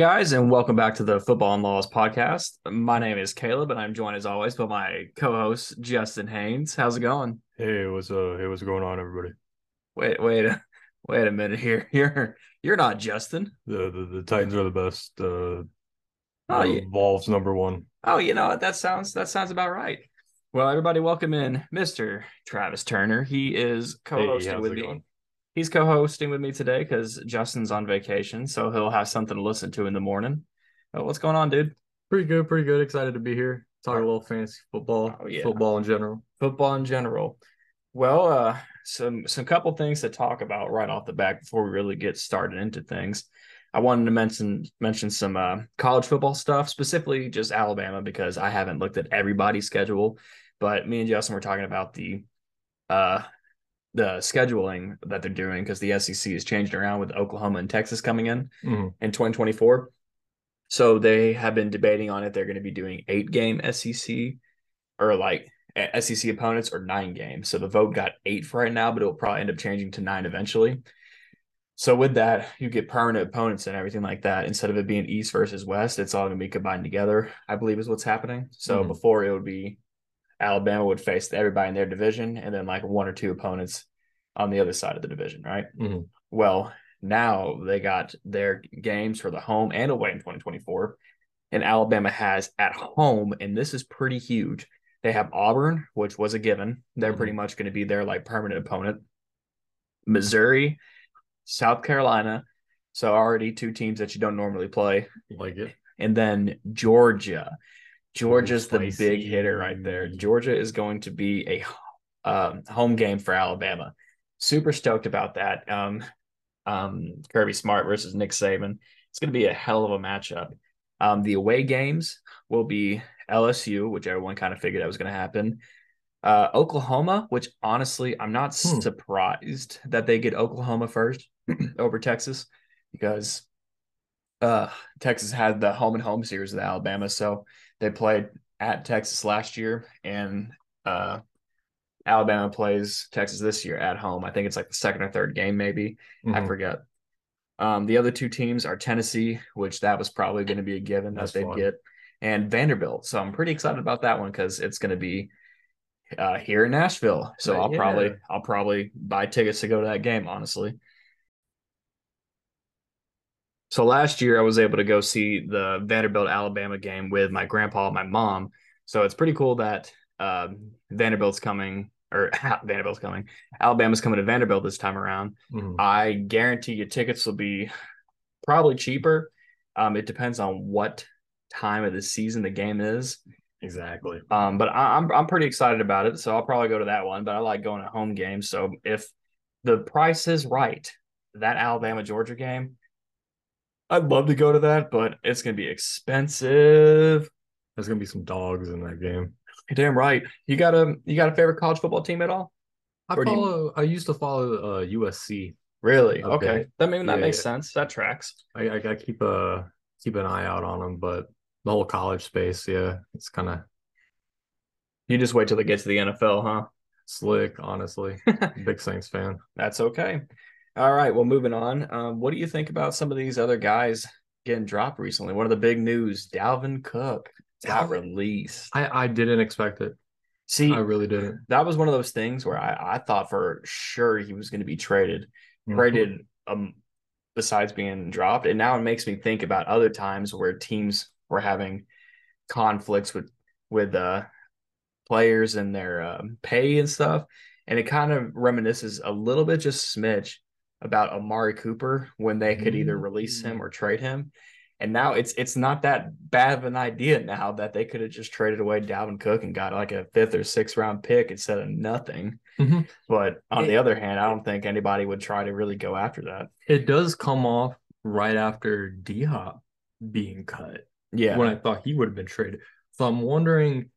Hey guys, and welcome back to the Football and Laws podcast. My name is Caleb, and I'm joined as always by my co-host Justin Haynes. How's it going? Hey, what's uh hey, what's going on, everybody? Wait, wait, a, wait a minute here. You're you're not Justin. The the, the Titans are the best. Uh, Oh, yeah. Wolves number one. Oh, you know what? That sounds that sounds about right. Well, everybody, welcome in Mr. Travis Turner. He is co-hosting how's with me. going? He's co-hosting with me today because Justin's on vacation, so he'll have something to listen to in the morning. Oh, what's going on, dude? Pretty good, pretty good. Excited to be here. Talk a little fantasy football, Oh, yeah. football in general. football in general. Well, uh, some some couple things to talk about right off the bat before we really get started into things. I wanted to mention mention some uh, college football stuff, specifically just Alabama, because I haven't looked at everybody's schedule. But me and Justin were talking about the uh the scheduling that they're doing because the SEC is changing around with Oklahoma and Texas coming in Mhm. in 2024. So they have been debating on it. They're going to be doing eight game SEC or like SEC opponents or nine games. So the vote got eight for right now, but it'll probably end up changing to nine eventually. So with that, you get permanent opponents and everything like that. Instead of it being East versus West, it's all going to be combined together. I believe is what's happening. So Mhm. before it would be Alabama would face everybody in their division, and then like one or two opponents on the other side of the division, right? Mhm. Well, now they got their games for the home and away in 2024. And Alabama has at home, and this is pretty huge. They have Auburn, which was a given. They're Mhm. pretty much going to be their like permanent opponent. Missouri, South Carolina. So already two teams that you don't normally play. Like it. And then Georgia. Georgia's the big hitter right there. Georgia is going to be a um, home game for Alabama. Super stoked about that. Um, um, Kirby Smart versus Nick Saban. It's going to be a hell of a matchup. Um, the away games will be LSU, which everyone kind of figured that was going to happen. Uh, Oklahoma, which honestly, I'm not Hmm. surprised that they get Oklahoma first over Texas because uh, Texas had the home and home series with Alabama. So they played at Texas last year, and uh, Alabama plays Texas this year at home. I think it's like the second or third game, maybe. I Mhm. forget. Um, the other two teams are Tennessee, which that was probably going to be a given That's that they'd fun. get, and Vanderbilt. So I'm pretty excited about that one because it's going to be uh, here in Nashville. So Uh, I'll probably. I'll probably buy tickets to go to that game. Honestly. So last year I was able to go see the Vanderbilt Alabama game with my grandpa and my mom. So it's pretty cool that uh, Vanderbilt's coming or Vanderbilt's coming. Alabama's coming to Vanderbilt this time around. Mhm. I guarantee you tickets will be probably cheaper. Um, it depends on what time of the season the game is. Exactly. Um, but I, I'm I'm pretty excited about it, so I'll probably go to that one. But I like going to home games. So if the price is right, that Alabama Georgia game, I'd love to go to that, but it's gonna be expensive. There's gonna be some dogs in that game. You're damn right. You got a you got a favorite college football team at all? I Or do you- follow. I used to follow uh, USC. Really? Okay. Okay. That maybe that Yeah, makes yeah. sense. That tracks. I, I, I keep a keep an eye out on them, but the whole college space, yeah, it's kind of You just wait till they get to the NFL, huh? slick. Honestly, big Saints fan. That's okay. All right. Well, moving on. Um, what do you think about some of these other guys getting dropped recently? One of the big news: Dalvin Cook got Dalvin- released. I I didn't expect it. See, I really didn't. that was one of those things where I, I thought for sure he was going to be traded, Mhm. traded. Um, besides being dropped, and now it makes me think about other times where teams were having conflicts with with uh players and their um, pay and stuff, and it kind of reminisces a little bit, just smidge, about Amari Cooper when they could either release him or trade him. And now it's it's not that bad of an idea now that they could have just traded away Dalvin Cook and got like a fifth or sixth round pick instead of nothing. Mhm. But on It- the other hand, I don't think anybody would try to really go after that. It does come off right after D Hop being cut Yeah. when I thought he would have been traded. So I'm wondering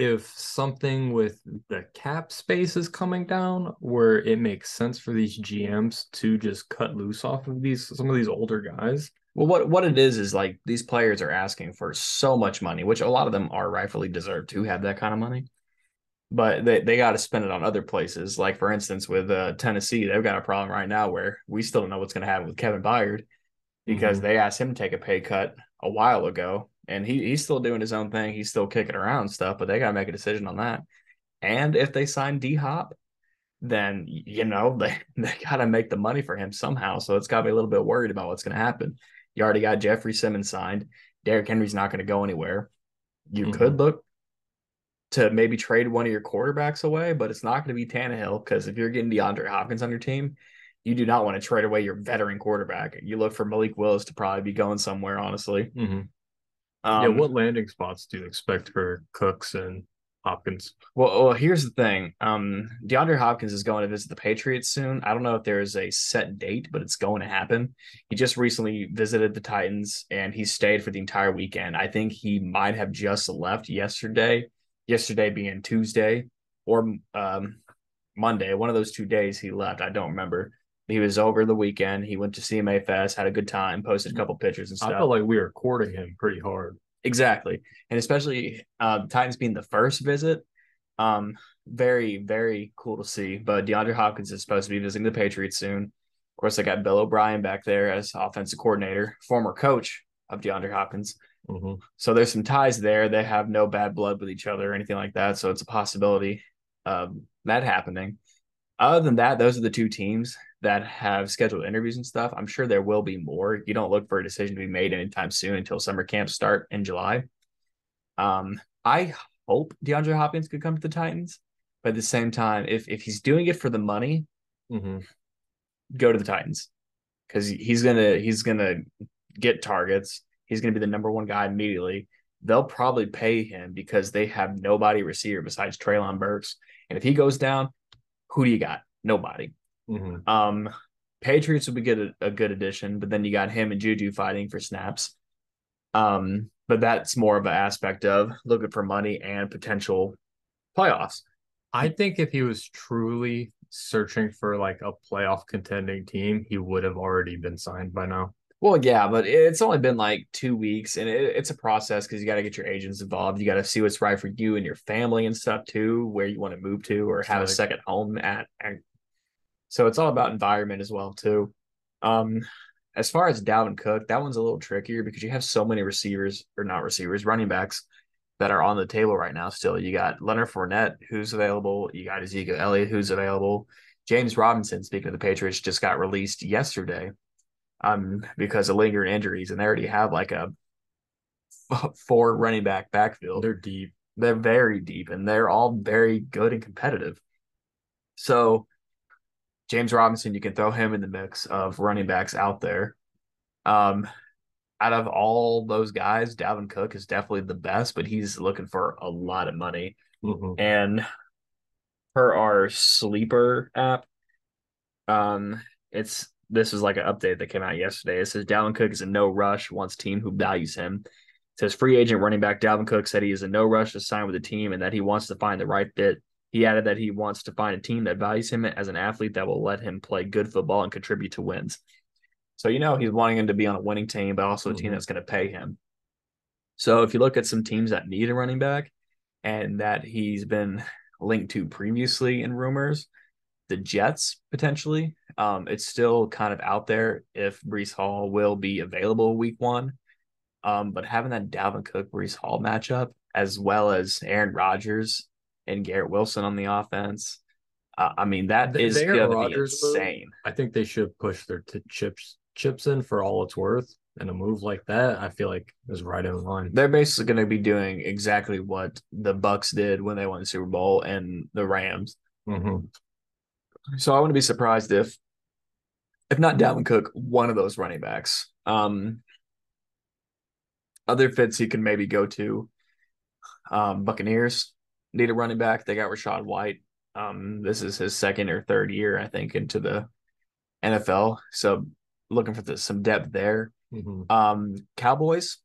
if something with the cap space is coming down where it makes sense for these GMs to just cut loose off of these some of these older guys. Well, what what it is is like these players are asking for so much money, which a lot of them are rightfully deserved to have that kind of money. But they, they got to spend it on other places. Like for instance, with uh, Tennessee, they've got a problem right now where we still don't know what's going to happen with Kevin Byard. because Mhm. they asked him to take a pay cut a while ago, and he he's still doing his own thing. He's still kicking around stuff, but they got to make a decision on that. And if they sign D Hop, then you know they they got to make the money for him somehow. So it's got to be a little bit worried about what's going to happen. You already got Jeffrey Simmons signed. Derrick Henry's not going to go anywhere. You Mhm. could look to maybe trade one of your quarterbacks away, but it's not going to be Tannehill because if you're getting DeAndre Hopkins on your team, you do not want to trade away your veteran quarterback. You look for Malik Willis to probably be going somewhere, honestly. Mhm. Um, yeah, what landing spots do you expect for Cooks and Hopkins? Well, well, here's the thing. Um, DeAndre Hopkins is going to visit the Patriots soon. I don't know if there is a set date, but it's going to happen. He just recently visited the Titans and he stayed for the entire weekend. I think he might have just left yesterday, yesterday being Tuesday or um, Monday. One of those two days he left. I don't remember. He was over the weekend. He went to CMA Fest, had a good time, posted a couple pictures and stuff. I felt like we were courting him pretty hard. Exactly. And especially uh Titans being the first visit. Um, very, very cool to see. But DeAndre Hopkins is supposed to be visiting the Patriots soon. Of course, I got Bill O'Brien back there as offensive coordinator, former coach of DeAndre Hopkins. Mhm. So there's some ties there. They have no bad blood with each other or anything like that. So it's a possibility of that happening. Other than that, those are the two teams that have scheduled interviews and stuff. I'm sure there will be more. You don't look for a decision to be made anytime soon until summer camps start in July. Um, I hope DeAndre Hopkins could come to the Titans, but at the same time, if if he's doing it for the money, Mhm. go to the Titans because he's gonna he's gonna get targets. He's gonna be the number one guy immediately. They'll probably pay him because they have nobody receiver besides Treylon Burks. And if he goes down, who do you got? Nobody. Mhm. Um, Patriots would be good a good addition, but then you got him and Juju fighting for snaps. Um, but that's more of an aspect of looking for money and potential playoffs. I think if he was truly searching for like a playoff contending team, he would have already been signed by now. Well, yeah, but it's only been like two weeks, and it, it's a process because you got to get your agents involved. You got to see what's right for you and your family and stuff too, where you want to move to or have a Like- second home at. And so it's all about environment as well too. Um, as far as Dalvin Cook, that one's a little trickier because you have so many receivers or not receivers, running backs that are on the table right now. Still, you got Leonard Fournette who's available. You got Ezekiel Elliott who's available. James Robinson, speaking of the Patriots, just got released yesterday um, because of lingering injuries, and they already have like a four running back backfield. They're deep. They're very deep, and they're all very good and competitive. So, James Robinson, you can throw him in the mix of running backs out there. Um, out of all those guys, Dalvin Cook is definitely the best, but he's looking for a lot of money. Mhm. And per our sleeper app, um, it's this is like an update that came out yesterday. It says Dalvin Cook is a no rush, wants team who values him. It says free agent running back Dalvin Cook said he is a no rush to sign with the team and that he wants to find the right fit. He added that he wants to find a team that values him as an athlete that will let him play good football and contribute to wins. So you know he's wanting him to be on a winning team, but also a team Mhm. that's going to pay him. So if you look at some teams that need a running back and that he's been linked to previously in rumors, the Jets potentially. Um, it's still kind of out there if Breece Hall will be available week one. Um, but having that Dalvin Cook Breece Hall matchup, as well as Aaron Rodgers and Garrett Wilson on the offense, uh, I mean that is going to be insane. I think they should push their t- chips chips in for all it's worth. And a move like that, I feel like is right in line. They're basically going to be doing exactly what the Bucks did when they won the Super Bowl and the Rams. Mhm. So I wouldn't be surprised if, if not Dalvin Cook, one of those running backs. Um, other fits he can maybe go to. Um, Buccaneers need a running back. They got Rachaad White. Um, this is his second or third year, I think, into the NFL. So looking for the, some depth there. Mhm. Um, Cowboys,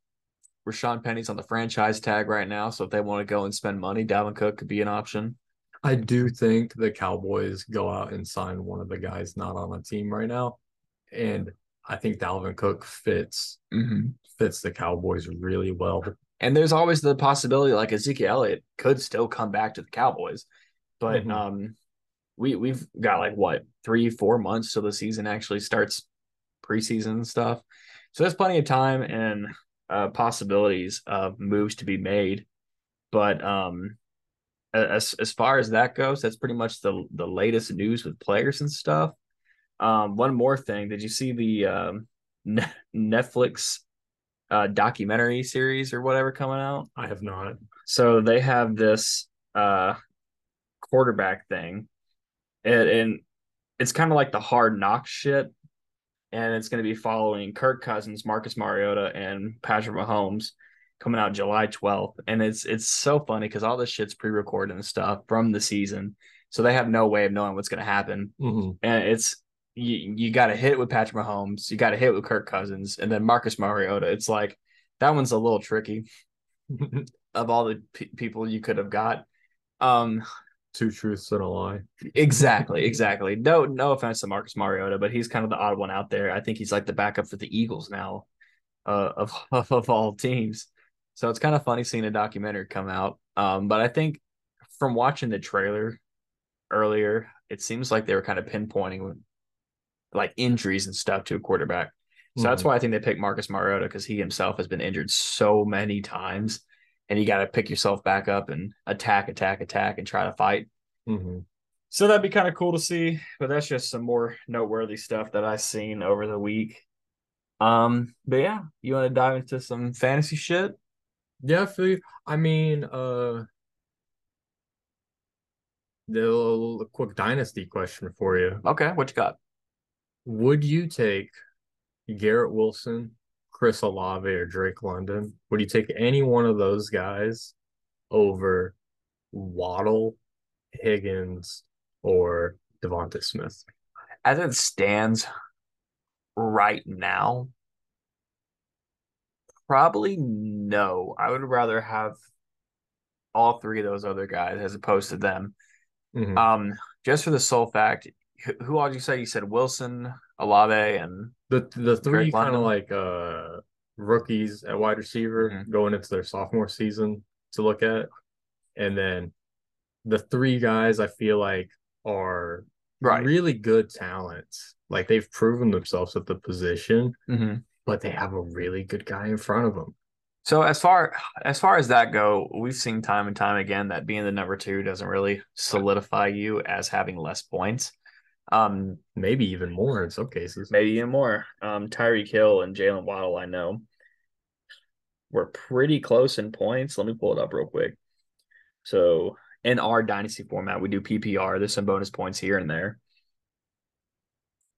Rashawn Penny's on the franchise tag right now. So if they want to go and spend money, Dalvin Cook could be an option. I do think the Cowboys go out and sign one of the guys not on the team right now. And I think Dalvin Cook fits Mm-hmm. fits the Cowboys really well. And there's always the possibility like Ezekiel Elliott could still come back to the Cowboys. But Mhm. um we we've got like what three, four months till the season actually starts preseason and stuff. So there's plenty of time and uh, possibilities of moves to be made. But um, as as far as that goes, that's pretty much the the latest news with players and stuff. Um, one more thing, did you see the um, Netflix uh, documentary series or whatever coming out? I have not. So they have this uh, quarterback thing, and, and it's kind of like the hard knock shit. And it's going to be following Kirk Cousins, Marcus Mariota, and Patrick Mahomes coming out July 12th. And it's it's so funny because all this shit's pre-recorded and stuff from the season. So they have no way of knowing what's going to happen. Mm-hmm. And it's you, you got to hit with Patrick Mahomes, you got to hit with Kirk Cousins, and then Marcus Mariota. It's like that one's a little tricky of all the p- people you could have got. Um, Two truths and a lie. exactly, exactly. No, no offense to Marcus Mariota, but he's kind of the odd one out there. I think he's like the backup for the Eagles now, uh, of of all teams. So it's kind of funny seeing a documentary come out. Um, but I think from watching the trailer earlier, it seems like they were kind of pinpointing like injuries and stuff to a quarterback. So mm-hmm. that's why I think they picked Marcus Mariota because he himself has been injured so many times, and you got to pick yourself back up and attack, attack, attack, and try to fight. Mm-hmm. So that'd be kind of cool to see, but that's just some more noteworthy stuff that I've seen over the week. Um, but yeah, you want to dive into some fantasy shit? Yeah, I feel you. I mean, uh, the quick dynasty question for you. Okay, what you got? Would you take Garrett Wilson, Chris Olave, or Drake London? Would you take any one of those guys over Waddle, Higgins, or DeVonta Smith? As it stands right now, probably no. I would rather have all three of those other guys as opposed to them. Mm-hmm. Um, just for the sole fact, who all did you say? You said Wilson, Olave, and the the three kind of like uh rookies at wide receiver mm-hmm. going into their sophomore season to look at, and then the three guys I feel like are right. really good talents. Like they've proven themselves at the position, mm-hmm. but they have a really good guy in front of them. So as far as far as that go, we've seen time and time again that being the number two doesn't really solidify you as having less points. Um, maybe even more in some cases. Maybe even more. Um, Tyreek Hill and Jaylen Waddle, I know, were pretty close in points. Let me pull it up real quick. So in our dynasty format, we do PPR. There's some bonus points here and there.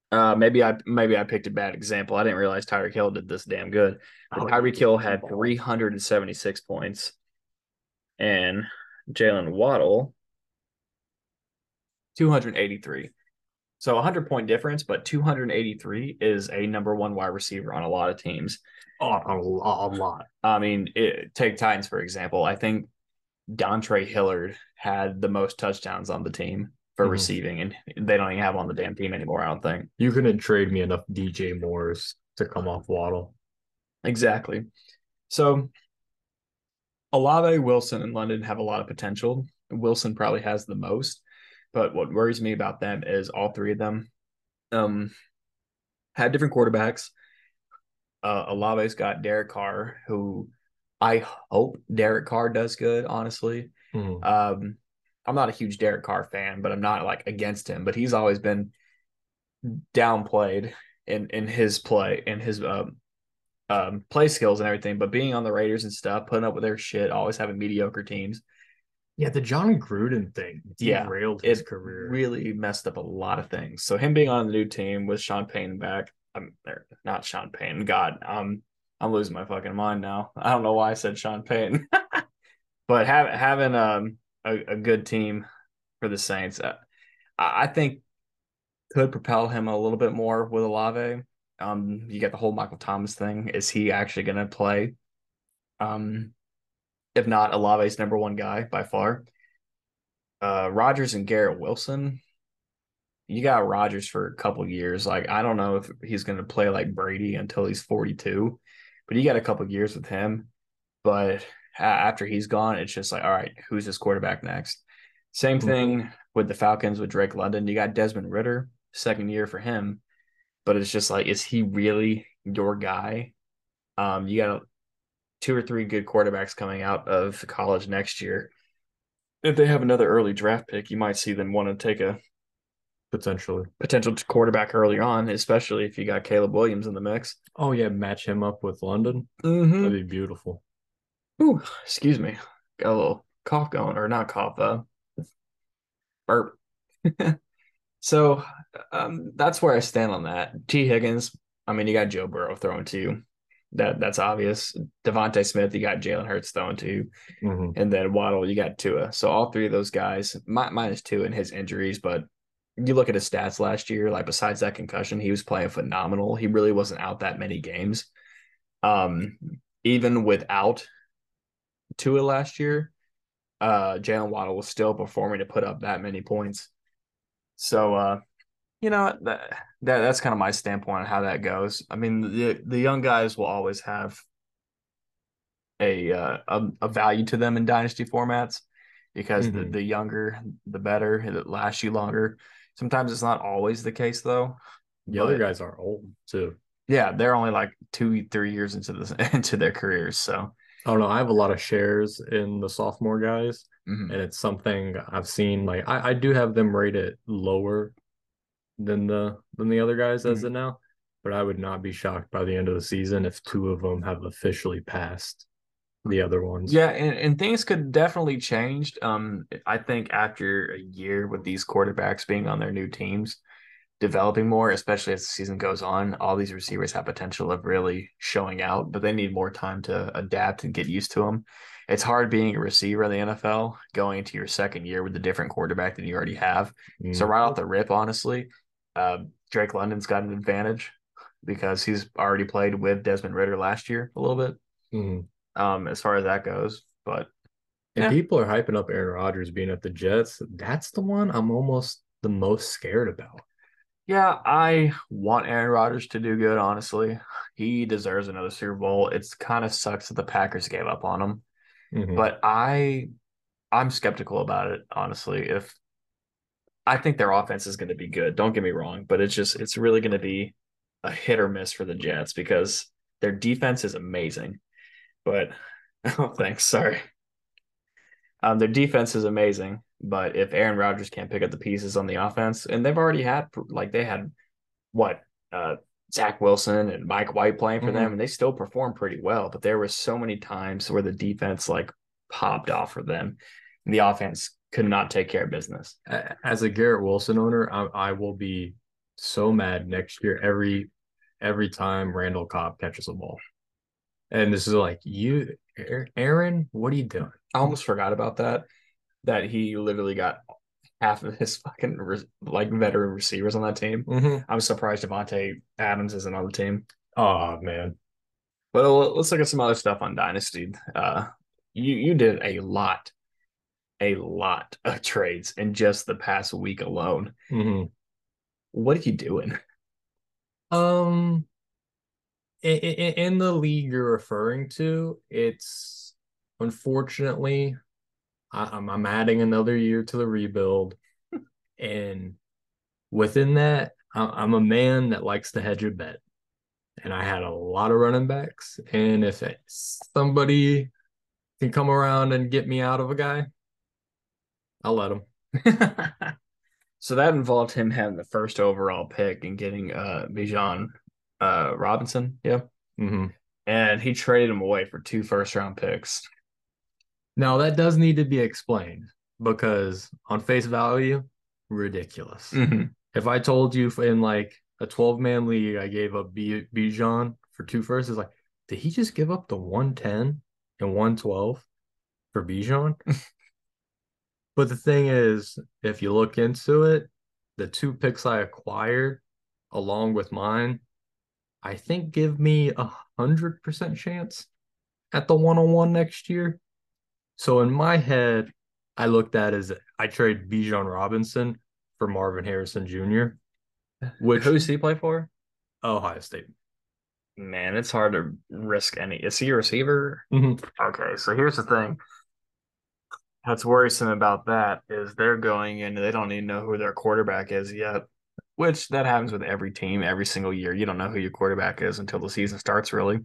Uh, maybe I maybe I picked a bad example. I didn't realize Tyreek Hill did this damn good. But oh, Tyreek Hill had 376 points, and Jaylen Waddle 283. So 100 point difference, but 283 is a number one wide receiver on a lot of teams. Oh, a, a lot. I mean, it, take Titans for example. I think Dontrell Hilliard had the most touchdowns on the team for mm-hmm. receiving, and they don't even have on the damn team anymore. I don't think you couldn't trade me enough DJ Moores to come off Waddle. Exactly. So Olave, Wilson, and London have a lot of potential. Wilson probably has the most. But what worries me about them is all three of them um, had different quarterbacks. Uh, Olave's got Derek Carr, who I hope Derek Carr does good, honestly. Mm-hmm. Um, I'm not a huge Derek Carr fan, but I'm not like against him. But he's always been downplayed in in his play in his um, um, play skills and everything. But being on the Raiders and stuff, putting up with their shit, always having mediocre teams. Yeah, the Jon Gruden thing derailed yeah, his career. Really messed up a lot of things. So him being on the new team with Sean Payton back, I'm there, not Sean Payton. God, um, I'm losing my fucking mind now. I don't know why I said Sean Payton, but have, having um a, a, good team for the Saints, uh, I think could propel him a little bit more with Olave. Um, you get the whole Michael Thomas thing. Is he actually going to play? Um, if not Olave's number one guy by far. Uh, Rodgers and Garrett Wilson. You got Rodgers for a couple years. Like I don't know if he's going to play like Brady until he's 42, but you got a couple years with him. But after he's gone, it's just like, all right, who's this quarterback next? Same mm-hmm. thing with the Falcons with Drake London. You got Desmond Ridder, second year for him, but it's just like, is he really your guy, um, you got two or three good quarterbacks coming out of college next year. If they have another early draft pick, you might see them want to take a potentially potential quarterback early on, especially if you got Caleb Williams in the mix. Oh yeah, match him up with London. Mm-hmm. That'd be beautiful. Ooh, excuse me, got a little cough going, or not cough, uh, burp. so um, that's where I stand on that. Tee Higgins, I mean, you got Joe Burrow throwing to you. That that's obvious. DeVonta Smith, you got Jalen Hurts throwing to, mm-hmm. and then Waddle, you got Tua. So all three of those guys, minus Tua in his injuries, but you look at his stats last year. Like besides that concussion, he was playing phenomenal. He really wasn't out that many games. Um, even without Tua last year, uh, Jaylen Waddle was still performing to put up that many points. So, uh, you know that, that that's kind of my standpoint on how that goes. I mean, the the young guys will always have a uh, a, a value to them in dynasty formats because mm-hmm. the, the younger the better it lasts you longer. Sometimes it's not always the case though. The other guys are old too. Yeah, they're only like two, three years into this into their careers. So I don't know. I have a lot of shares in the sophomore guys, mm-hmm. and it's something I've seen. Like I, I do have them rated lower than the than the other guys mm-hmm. as of now, but I would not be shocked by the end of the season if two of them have officially passed the other ones. Yeah, and, and things could definitely change. Um, I think after a year with these quarterbacks being on their new teams, developing more, especially as the season goes on. All these receivers have potential of really showing out, but they need more time to adapt and get used to them. It's hard being a receiver in the NFL going into your second year with a different quarterback than you already have. Mm. So right off the rip, honestly, uh, Drake London's got an advantage because he's already played with Desmond Ridder last year a little bit. Mm. Um, as far as that goes, but and yeah. people are hyping up Aaron Rodgers being at the Jets. That's the one I'm almost the most scared about. Yeah, I want Aaron Rodgers to do good, honestly. He deserves another Super Bowl. It's kind of sucks that the Packers gave up on him. Mm-hmm. But I I'm skeptical about it, honestly. If I think their offense is going to be good, don't get me wrong, but it's just it's really going to be a hit or miss for the Jets because their defense is amazing. But oh thanks, sorry. Um, their defense is amazing, but if Aaron Rodgers can't pick up the pieces on the offense, and they've already had like they had what uh, Zach Wilson and Mike White playing for mm-hmm. them, and they still performed pretty well. But there were so many times where the defense like popped off for them, and the offense could not take care of business. As a Garrett Wilson owner, I, I will be so mad next year every every time Randall Cobb catches a ball. And this is like you, Aaron. What are you doing? I almost forgot about that that he literally got half of his fucking like veteran receivers on that team. Mm-hmm. I'm surprised Davante Adams isn't on the team. Oh man. But let's look at some other stuff on Dynasty. Uh, you you did a lot, a lot of trades in just the past week alone. Mm-hmm. What are you doing? Um, in, in the league you're referring to, it's unfortunately I'm, I'm adding another year to the rebuild. and within that, I'm a man that likes to hedge a bet. And I had a lot of running backs. And if somebody can come around and get me out of a guy, I'll let him. so that involved him having the first overall pick and getting uh Bijan uh Robinson. Yeah. Mm-hmm. And he traded him away for two first round picks. Now that does need to be explained because on face value, ridiculous. Mm-hmm. If I told you in like a 12 man league, I gave up B- Bijan for two firsts, it's like, did he just give up the 110 and 112 for Bijan? but the thing is, if you look into it, the two picks I acquired along with mine, I think give me a hundred percent chance at the one on one next year. So in my head, I looked at as I trade Bijan Robinson for Marvin Harrison Jr. Which who's he play for? Ohio State. Man, it's hard to risk any. Is he a receiver? Mm-hmm. Okay, so here's the thing. What's worrisome about that is they're going in. They don't even know who their quarterback is yet. which that happens with every team every single year. You don't know who your quarterback is until the season starts, really.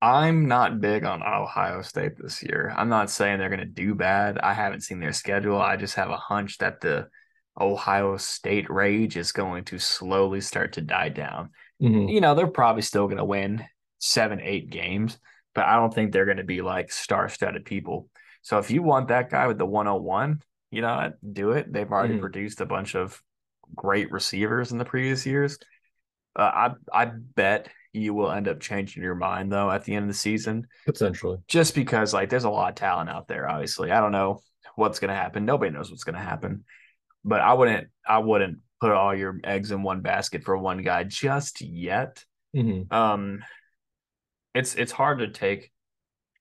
I'm not big on Ohio State this year. I'm not saying they're going to do bad. I haven't seen their schedule. I just have a hunch that the Ohio State rage is going to slowly start to die down. Mm-hmm. You know, they're probably still going to win seven, eight games, but I don't think they're going to be like star studded people. So if you want that guy with the 101, you know, do it. They've already mm-hmm. produced a bunch of great receivers in the previous years. Uh, I I bet you will end up changing your mind though at the end of the season. Potentially. Just because like there's a lot of talent out there, obviously. I don't know what's gonna happen. Nobody knows what's gonna happen. But I wouldn't I wouldn't put all your eggs in one basket for one guy just yet. Mm-hmm. Um it's it's hard to take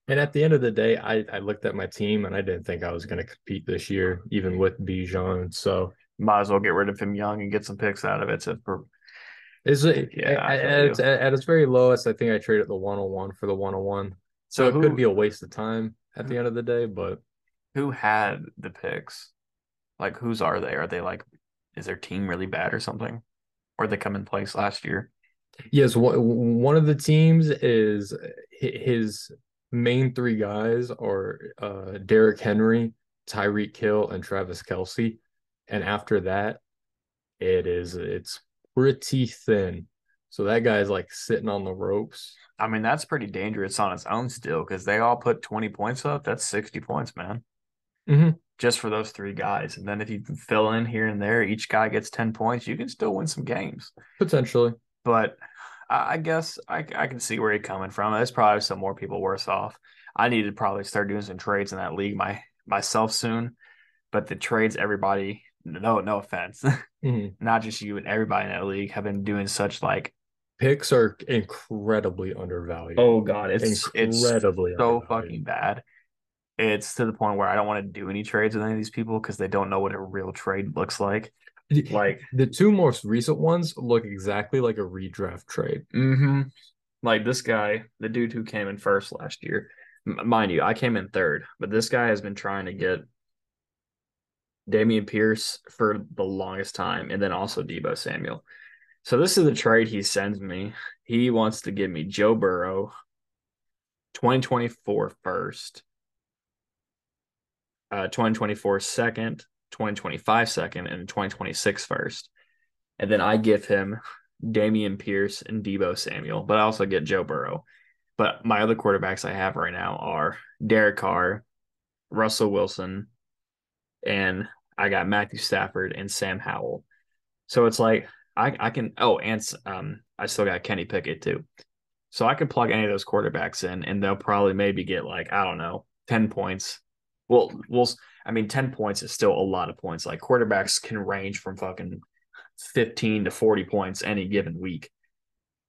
and at the end of the day, I, I looked at my team and I didn't think I was going to compete this year, even with Bijan. So might as well get rid of him young and get some picks out of it. To, is it yeah, at, at, its, at, its, very lowest, I think I traded the 101 for the 101. So, so who, it could be a waste of time at the hmm. end of the day, but who had the picks? Like whose are they? Are they like is their team really bad or something? Or they come in place last year? Yes, one of the teams is his main three guys are uh, Derrick Henry, Tyreek Hill, and Travis Kelce. And after that, it is it's pretty thin. So that guy's like sitting on the ropes. I mean, that's pretty dangerous on its own still because they all put 20 points up. That's 60 points, man. Mm-hmm. Just for those three guys. And then if you fill in here and there, each guy gets 10 points, you can still win some games. Potentially. But I guess I, I can see where you're coming from. There's probably some more people worse off. I need to probably start doing some trades in that league my myself soon. But the trades, everybody, no, no offense, mm-hmm. not just you and everybody in that league have been doing such like picks are incredibly undervalued. Oh god, it's incredibly it's so fucking bad. It's to the point where I don't want to do any trades with any of these people because they don't know what a real trade looks like. Like the two most recent ones look exactly like a redraft trade. Mm-hmm. Like this guy, the dude who came in first last year, mind you, I came in third, but this guy has been trying to get Dameon Pierce for the longest time, and then also Deebo Samuel. So this is the trade he sends me. He wants to give me Joe Burrow, 2024 first, uh, 2024 second, 2025 second, and 2026 first. And then I give him Dameon Pierce and Deebo Samuel, but I also get Joe Burrow. But my other quarterbacks I have right now are Derek Carr, Russell Wilson, and I got Matthew Stafford and Sam Howell. So it's like I, I can oh and um I still got Kenny Pickett too. So I can plug any of those quarterbacks in and they'll probably maybe get like I don't know 10 points. Well, we'll I mean 10 points is still a lot of points. Like quarterbacks can range from fucking 15 to 40 points any given week.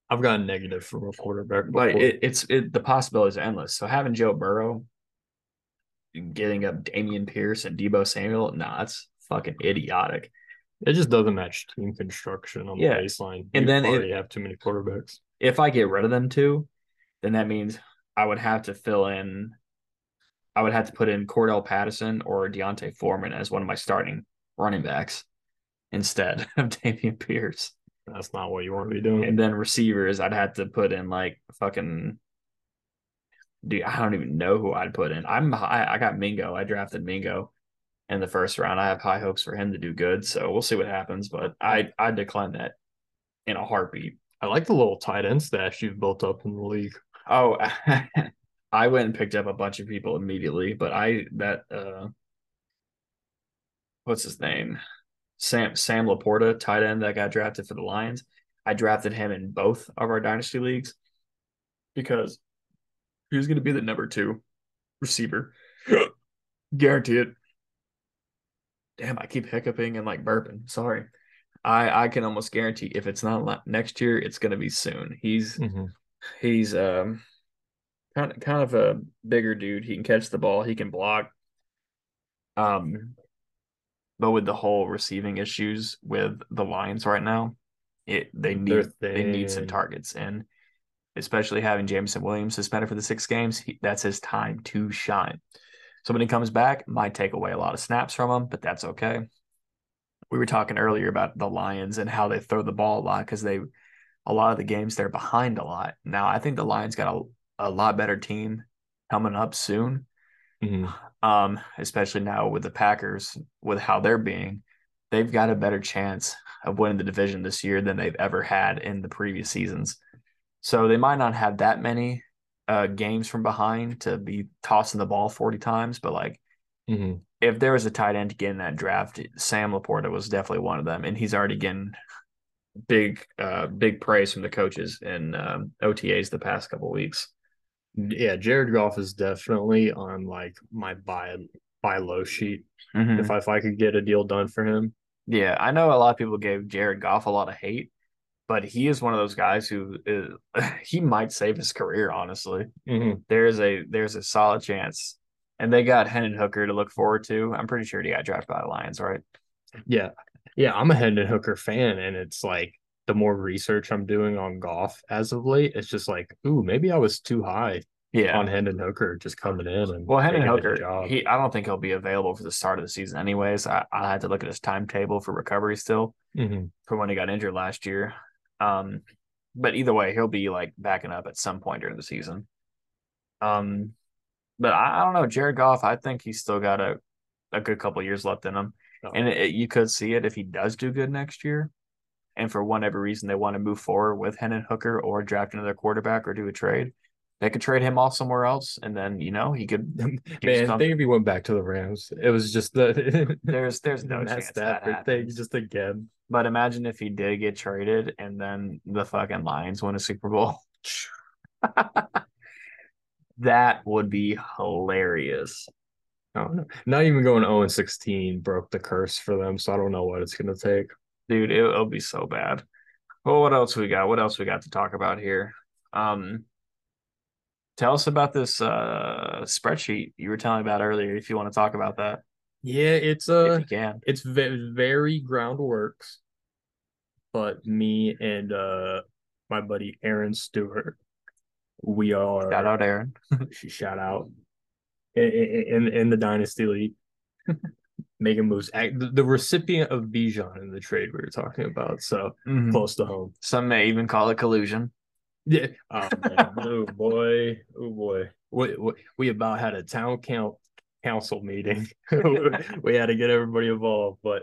I've gotten negative from a quarterback. But it, it's it, the possibilities are endless. So having Joe Burrow getting up Dameon Pierce and Deebo Samuel, nah, that's fucking idiotic. It just doesn't match team construction on yeah. the baseline. And you then already have too many quarterbacks. If I get rid of them too, then that means I would have to fill in. I would have to put in Cordarrelle Patterson or D'Onta Foreman as one of my starting running backs instead of Dameon Pierce. That's not what you want to be doing. And then receivers, I'd have to put in like fucking dude, I don't even know who I'd put in. I'm I, I got Mingo. I drafted Mingo in the first round. I have high hopes for him to do good. So we'll see what happens. But I I decline that in a heartbeat. I like the little tight end stash you've built up in the league. Oh, I went and picked up a bunch of people immediately, but I that uh what's his name? Sam Sam LaPorta, tight end that got drafted for the Lions. I drafted him in both of our dynasty leagues because Who's going to be the number two receiver? Guarantee it. Damn, I keep hiccuping and like burping. Sorry. I I can almost guarantee if it's not next year, it's going to be soon. He's mm-hmm. he's um kind of kind of a bigger dude. He can catch the ball. He can block. Um, but with the whole receiving issues with the Lions right now, it they need they need some targets and especially having Jameson Williams suspended for the six games, he, that's his time to shine. So when he comes back, might take away a lot of snaps from him, but that's okay. we were talking earlier about the Lions and how they throw the ball a lot because they a lot of the games they're behind a lot. Now I think the Lions got a, a lot better team coming up soon. Mhm. Um, especially now with the Packers, with how they're being, they've got a better chance of winning the division this year than they've ever had in the previous seasons. So they might not have that many uh, games from behind to be tossing the ball 40 times, but like Mhm. if there was a tight end to get in that draft, Sam LaPorta was definitely one of them, and he's already getting big, uh, big praise from the coaches in um, OTAs the past couple weeks. Yeah, Jared Goff is definitely on like my buy buy low sheet. Mhm. If I if I could get a deal done for him. Yeah, I know a lot of people gave Jared Goff a lot of hate, but he is one of those guys who is, he might save his career. Honestly, Mhm. there is a there's a solid chance, and they got Hendon Hooker to look forward to. I'm pretty sure he got drafted by the Lions, right? Yeah. Yeah, I'm a Hendon Hooker fan, and it's like the more research I'm doing on Goff as of late, it's just like, ooh, maybe I was too high Yeah. on Hendon Hooker just coming in and Well, Hendon Hooker, he I don't think he'll be available for the start of the season, anyways. I I had to look at his timetable for recovery still Mhm. from when he got injured last year. Um, but either way, he'll be like backing up at some point during the season. Um, but I, I don't know, Jared Goff. I think he's still got a a good couple years left in him, Oh. and it, it- you could see it if he does do good next year. And for whatever reason they want to move forward with Hendon Hooker or draft another quarterback or do a trade, they could trade him off somewhere else, and then you know he could Man, I think if he went back to the Rams, it was just the There's there's no chance that thing just again. But imagine if he did get traded and then the fucking Lions win a Super Bowl. that would be hilarious. I don't know. Not even going 0 and 16 broke the curse for them, so I don't know what it's gonna take. Dude, it, will be so bad. Well, what else we got? What else we got to talk about here? Um tell us about this uh spreadsheet you were telling about earlier if you want to talk about that. Yeah, it's uh it's ve- very groundworks, but me and uh my buddy Aaron Stewart, we are Shout out Aaron. shout out in in, in the dynasty league making moves. The, the recipient of Bijan in the trade we were talking about, so Mhm. close to home. Some may even call it collusion. Yeah. Oh, oh boy. Oh boy. We, we we about had a town count council meeting. we had to get everybody involved, but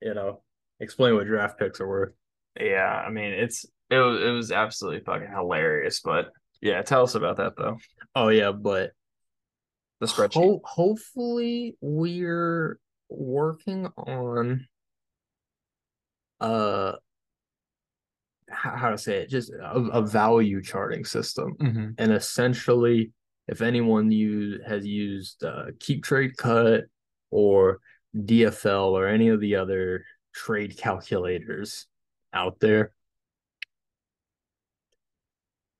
you know, explain what draft picks are worth. Yeah, I mean it's it was it was absolutely fucking hilarious. But yeah, tell us about that though. Oh yeah, but The spreadsheet. ho- hopefully we're working on uh how, how to say it, just a, a value charting system. Mm-hmm. and essentially if anyone use, has used uh, keep trade cut or dfl or any of the other trade calculators out there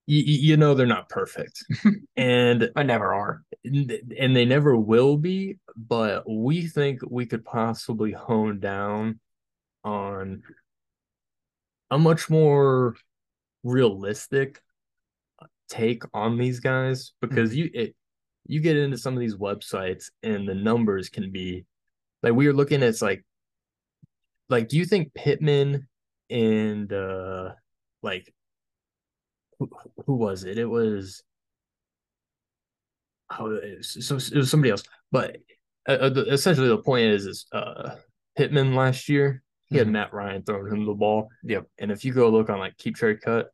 you, you know they're not perfect and I never are. and they never will be but we think we could possibly hone down on a much more realistic take on these guys because you it you get into some of these websites and the numbers can be like we were looking at it's like like do you think Pittman and uh like who, who was it it was oh it was, so it was somebody else but uh, uh, the- essentially the point is is uh Pittman last year he had Mhm. Matt Ryan throwing him the ball Yep. and if you go look on like keep trade cut,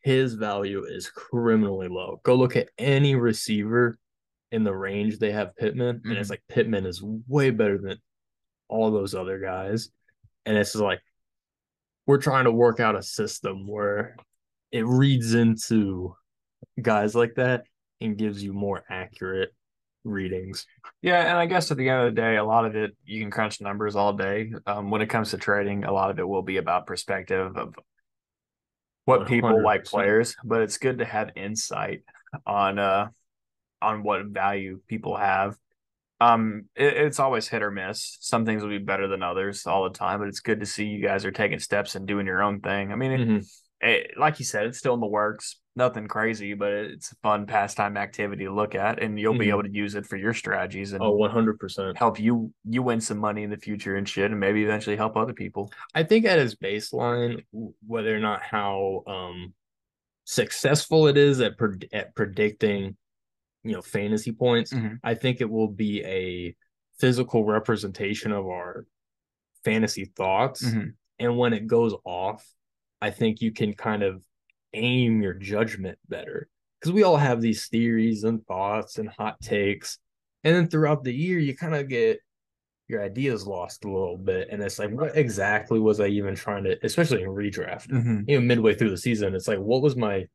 his value is criminally low. Go look at any receiver in the range they have Pittman, and it's Mhm. like Pittman is way better than all those other guys. And it's like we're trying to work out a system where it reads into guys like that and gives you more accurate readings. Yeah, and I guess at the end of the day, a lot of it you can crunch numbers all day. Um, when it comes to trading, a lot of it will be about perspective of what people like players, but it's good to have insight on uh on what value people have. Um, it, it's always hit or miss. Some things will be better than others all the time, but it's good to see you guys are taking steps and doing your own thing. I mean, Mhm. it, like you said, it's still in the works. Nothing crazy, but it's a fun pastime activity to look at, and you'll be Mhm. able to use it for your strategies and Oh, 100%. help you you win some money in the future and shit, and maybe eventually help other people. I think at its baseline, whether or not how um successful it is at pred- at predicting, you know, fantasy points, Mhm. I think it will be a physical representation of our fantasy thoughts. Mhm. And when it goes off, I think you can kind of aim your judgment better because we all have these theories and thoughts and hot takes. And then throughout the year, you kind of get your ideas lost a little bit. And it's like, what exactly was I even trying to, especially in redraft, you know, midway through the season? It's like, what was my,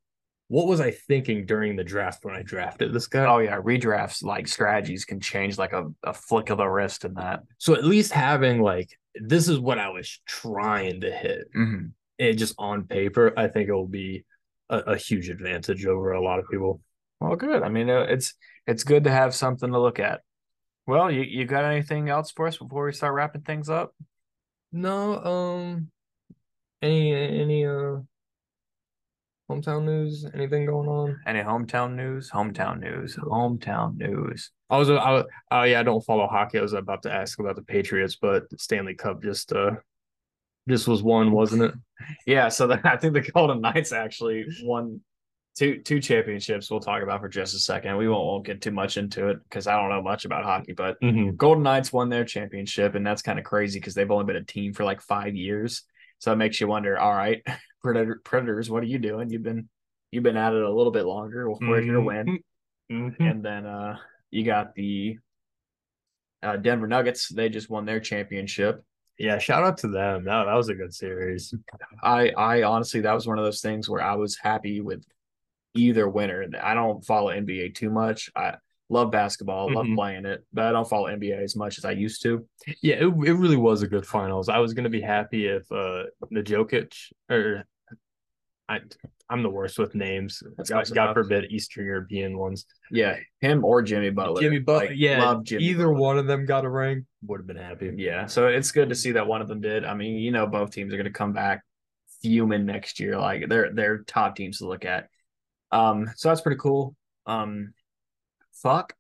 what was I thinking during the draft when I drafted this guy? Oh yeah, redrafts like strategies can change like a, a flick of the wrist in that. So at least having like, this is what I was trying to hit. Mm-hmm. It just on paper, I think it will be a, a huge advantage over a lot of people. Well, good. I mean, uh, it's it's good to have something to look at. Well, you, you got anything else for us before we start wrapping things up? No, um, any any uh hometown news? Anything going on? Any hometown news? Hometown news. Hometown news. I was, I was, oh yeah, I don't follow hockey. I was about to ask about the Patriots, but Stanley Cup just uh just was won, wasn't it? Yeah, so the, I think the Golden Knights actually won two two championships. We'll talk about for just a second. We won't, won't get too much into it because I don't know much about hockey, but Mm-hmm. Golden Knights won their championship, and that's kind of crazy because they've only been a team for like five years. So it makes you wonder. All right, Predator, Predators, what are you doing? You've been you've been at it a little bit longer. Where's your win? Mm-hmm. And then uh, you got the uh, Denver Nuggets. They just won their championship. Yeah, shout out to them. That that was a good series. I I honestly that was one of those things where I was happy with either winner. I don't follow NBA too much. I love basketball, love Mhm. playing it, but I don't follow NBA as much as I used to. Yeah, it, it really was a good finals. I was gonna be happy if uh the Jokic or I I'm the worst with names. That's God, God forbid Eastern European ones. Yeah, him or Jimmy Butler. Jimmy Butler, Like, yeah, love Jimmy either Butler. one of them got a ring, would have been happy. Yeah, so it's good to see that one of them did. I mean, you know, both teams are going to come back fuming next year. Like they're they're top teams to look at. Um, so that's pretty cool. Um, fuck,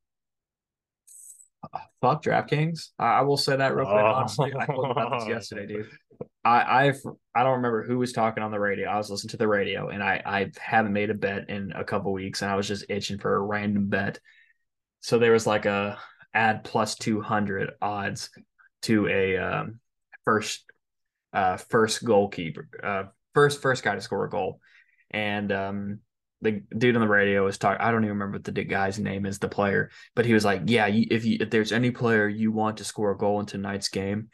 fuck DraftKings. I, I will say that real quick. Honestly, I spoke about this yesterday, dude. I I've I don't remember who was talking on the radio. I was listening to the radio, and I I haven't made a bet in a couple weeks, and I was just itching for a random bet. So there was like a add plus two hundred odds to a um, first uh, first goalkeeper, uh, first first guy to score a goal, and um, the dude on the radio was talking. I don't even remember what the guy's name is, the player, but he was like, "Yeah, you, if you if there's any player you want to score a goal in tonight's game,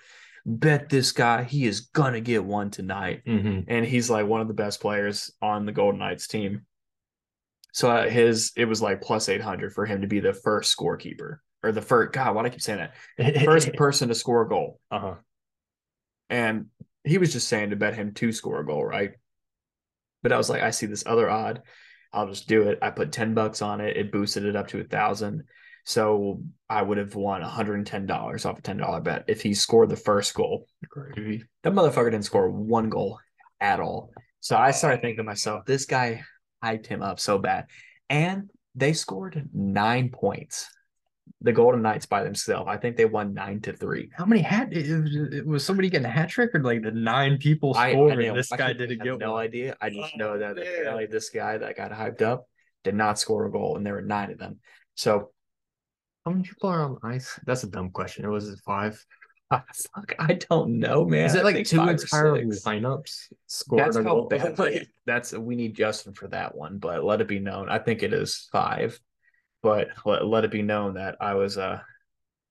bet this guy he is gonna get one tonight." Mm-hmm. and he's like one of the best players on the Golden Knights team. So uh, his it was like plus eight hundred for him to be the first scorekeeper or the first. God, why do I keep saying that? First person to score a goal, uh-huh. and he was just saying to bet him to score a goal, right? But I was like, I see this other odd, I'll just do it. I put ten bucks on it. It boosted it up to a thousand. So I would have won $110 off a $10 bet if he scored the first goal. That motherfucker didn't score one goal at all. So I started thinking to myself, this guy hyped him up so bad. And they scored nine points. The Golden Knights by themselves. I think they won nine to three. How many hat? Was somebody getting a hat trick or like the nine people I, I scoring? this I guy didn't have get no one. idea. I just Oh, know that apparently this guy that got hyped up did not score a goal, and there were nine of them. So How many people are on ice? That's a dumb question. It was five. ah, fuck, I don't know, man. Is it like two entire lineups scored That's how bad. like, that's we need Justin for that one, but let it be known. I think it is five, but let, let it be known that I was uh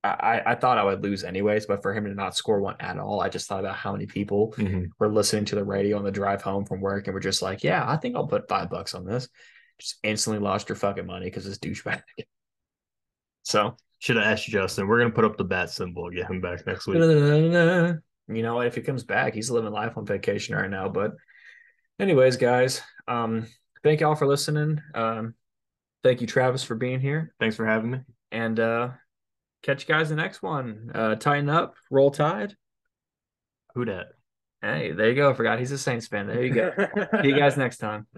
I, I thought I would lose anyways, but for him to not score one at all, I just thought about how many people Mhm. were listening to the radio on the drive home from work and were just like, Yeah, I think I'll put five bucks on this. Just instantly lost your fucking money because this douchebag. So Should have asked Justin. We're gonna put up the bat symbol. Get him back next week. you know, if he comes back, he's living life on vacation right now. But, anyways, guys, um, thank y'all for listening. Um, thank you, Travis, for being here, Thanks for having me. and uh, catch you guys the next one. Uh, tighten up, roll tide. Who dat? Hey, there you go. I forgot he's a Saints fan. There you go. See you guys next time.